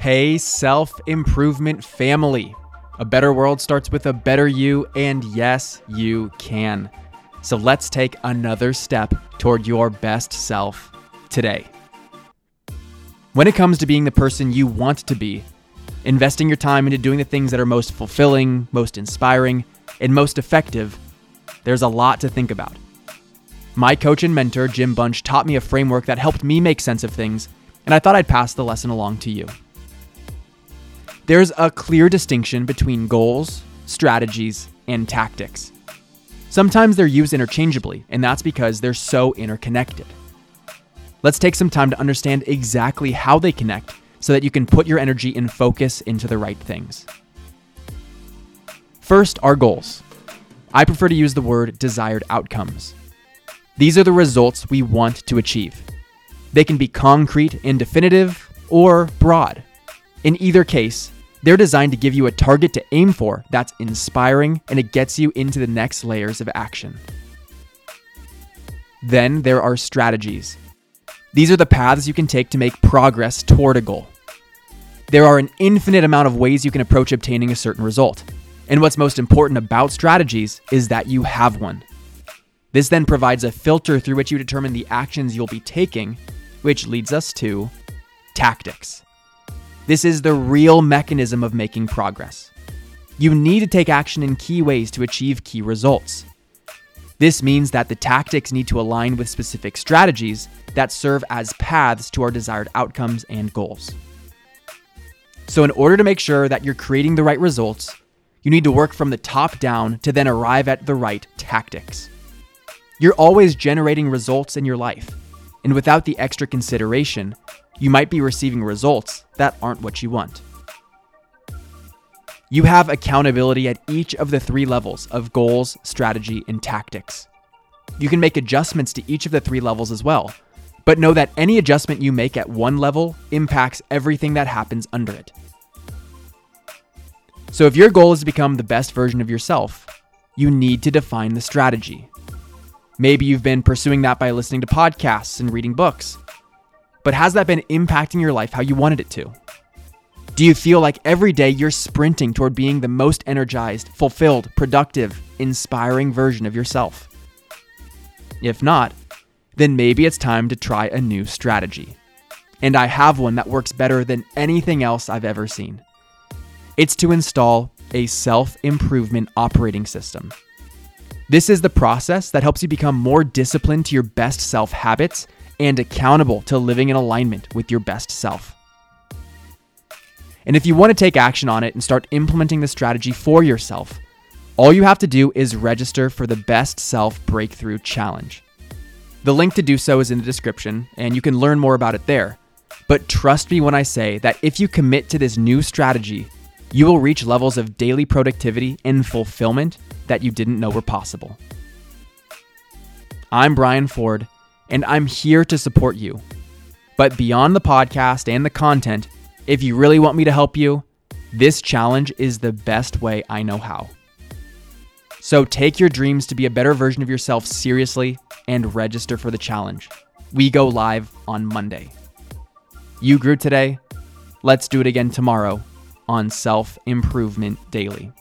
Hey, self improvement family. A better world starts with a better you, and yes, you can. So let's take another step toward your best self today. When it comes to being the person you want to be, investing your time into doing the things that are most fulfilling, most inspiring, and most effective, there's a lot to think about. My coach and mentor, Jim Bunch, taught me a framework that helped me make sense of things, and I thought I'd pass the lesson along to you. There's a clear distinction between goals, strategies, and tactics. Sometimes they're used interchangeably, and that's because they're so interconnected. Let's take some time to understand exactly how they connect so that you can put your energy and focus into the right things. First, our goals. I prefer to use the word desired outcomes. These are the results we want to achieve. They can be concrete and definitive or broad. In either case, they're designed to give you a target to aim for that's inspiring and it gets you into the next layers of action. Then there are strategies. These are the paths you can take to make progress toward a goal. There are an infinite amount of ways you can approach obtaining a certain result. And what's most important about strategies is that you have one. This then provides a filter through which you determine the actions you'll be taking, which leads us to tactics. This is the real mechanism of making progress. You need to take action in key ways to achieve key results. This means that the tactics need to align with specific strategies that serve as paths to our desired outcomes and goals. So, in order to make sure that you're creating the right results, you need to work from the top down to then arrive at the right tactics. You're always generating results in your life, and without the extra consideration, you might be receiving results that aren't what you want. You have accountability at each of the three levels of goals, strategy, and tactics. You can make adjustments to each of the three levels as well, but know that any adjustment you make at one level impacts everything that happens under it. So, if your goal is to become the best version of yourself, you need to define the strategy. Maybe you've been pursuing that by listening to podcasts and reading books. But has that been impacting your life how you wanted it to? Do you feel like every day you're sprinting toward being the most energized, fulfilled, productive, inspiring version of yourself? If not, then maybe it's time to try a new strategy. And I have one that works better than anything else I've ever seen. It's to install a self improvement operating system. This is the process that helps you become more disciplined to your best self habits and accountable to living in alignment with your best self. And if you want to take action on it and start implementing the strategy for yourself, all you have to do is register for the Best Self Breakthrough Challenge. The link to do so is in the description, and you can learn more about it there. But trust me when I say that if you commit to this new strategy, you will reach levels of daily productivity and fulfillment that you didn't know were possible. I'm Brian Ford and I'm here to support you. But beyond the podcast and the content, if you really want me to help you, this challenge is the best way I know how. So take your dreams to be a better version of yourself seriously and register for the challenge. We go live on Monday. You grew today. Let's do it again tomorrow on Self Improvement Daily.